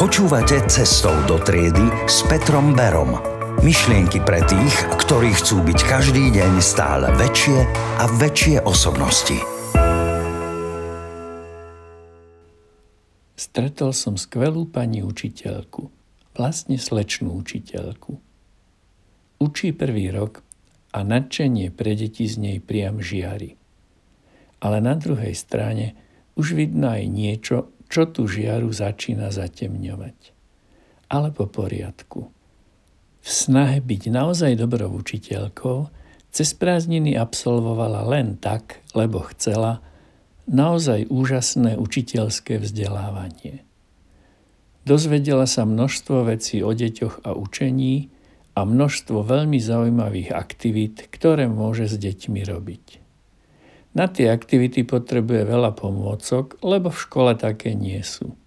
Počúvate Cestou do triedy s Petrom Berom. Myšlienky pre tých, ktorí chcú byť každý deň stále väčšie a väčšie osobnosti. Stretol som skvelú pani učiteľku, vlastne slečnú učiteľku. Učí prvý rok a nadšenie pre deti z nej priam žiari. Ale na druhej strane už vidno aj niečo, čo tú žiaru začína zatemňovať. Ale po poriadku. V snahe byť naozaj dobrou učiteľkou cez prázdniny absolvovala len tak, lebo chcela, naozaj úžasné učiteľské vzdelávanie. Dozvedela sa množstvo vecí o deťoch a učení a množstvo veľmi zaujímavých aktivít, ktoré môže s deťmi robiť. Na tie aktivity potrebuje veľa pomôcok, lebo v škole také nie sú.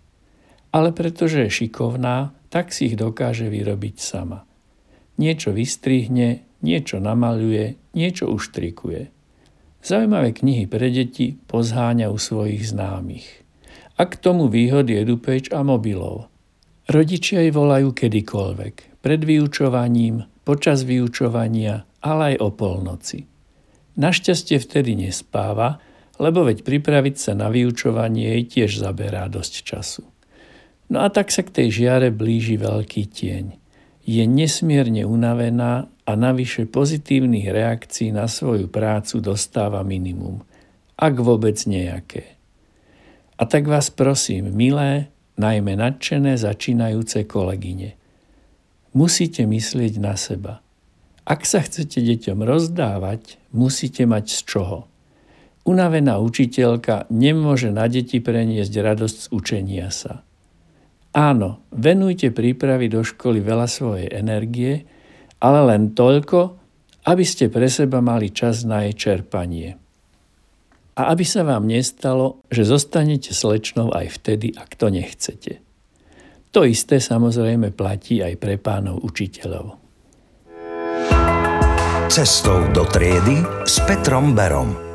Ale pretože je šikovná, tak si ich dokáže vyrobiť sama. Niečo vystrihne, niečo namaluje, niečo uštrikuje. Zaujímavé knihy pre deti pozháňa u svojich známych. A k tomu výhody EduPage a mobilov. Rodičia jej volajú kedykoľvek, pred vyučovaním, počas vyučovania, ale aj o polnoci. Našťastie vtedy nespáva, lebo veď pripraviť sa na vyučovanie jej tiež zaberá dosť času. No a tak sa k tej žiare blíži veľký tieň. Je nesmierne unavená a navyše pozitívnych reakcií na svoju prácu dostáva minimum, ak vôbec nejaké. A tak vás prosím, milé, najmä nadšené začínajúce kolegyne, musíte myslieť na seba – ak sa chcete deťom rozdávať, musíte mať z čoho. Unavená učiteľka nemôže na deti preniesť radosť z učenia sa. Áno, venujte prípravy do školy veľa svojej energie, ale len toľko, aby ste pre seba mali čas na jej čerpanie. A aby sa vám nestalo, že zostanete slečnou aj vtedy, ak to nechcete. To isté samozrejme platí aj pre pánov učiteľov. Cestou do triedy s Petrom Berom.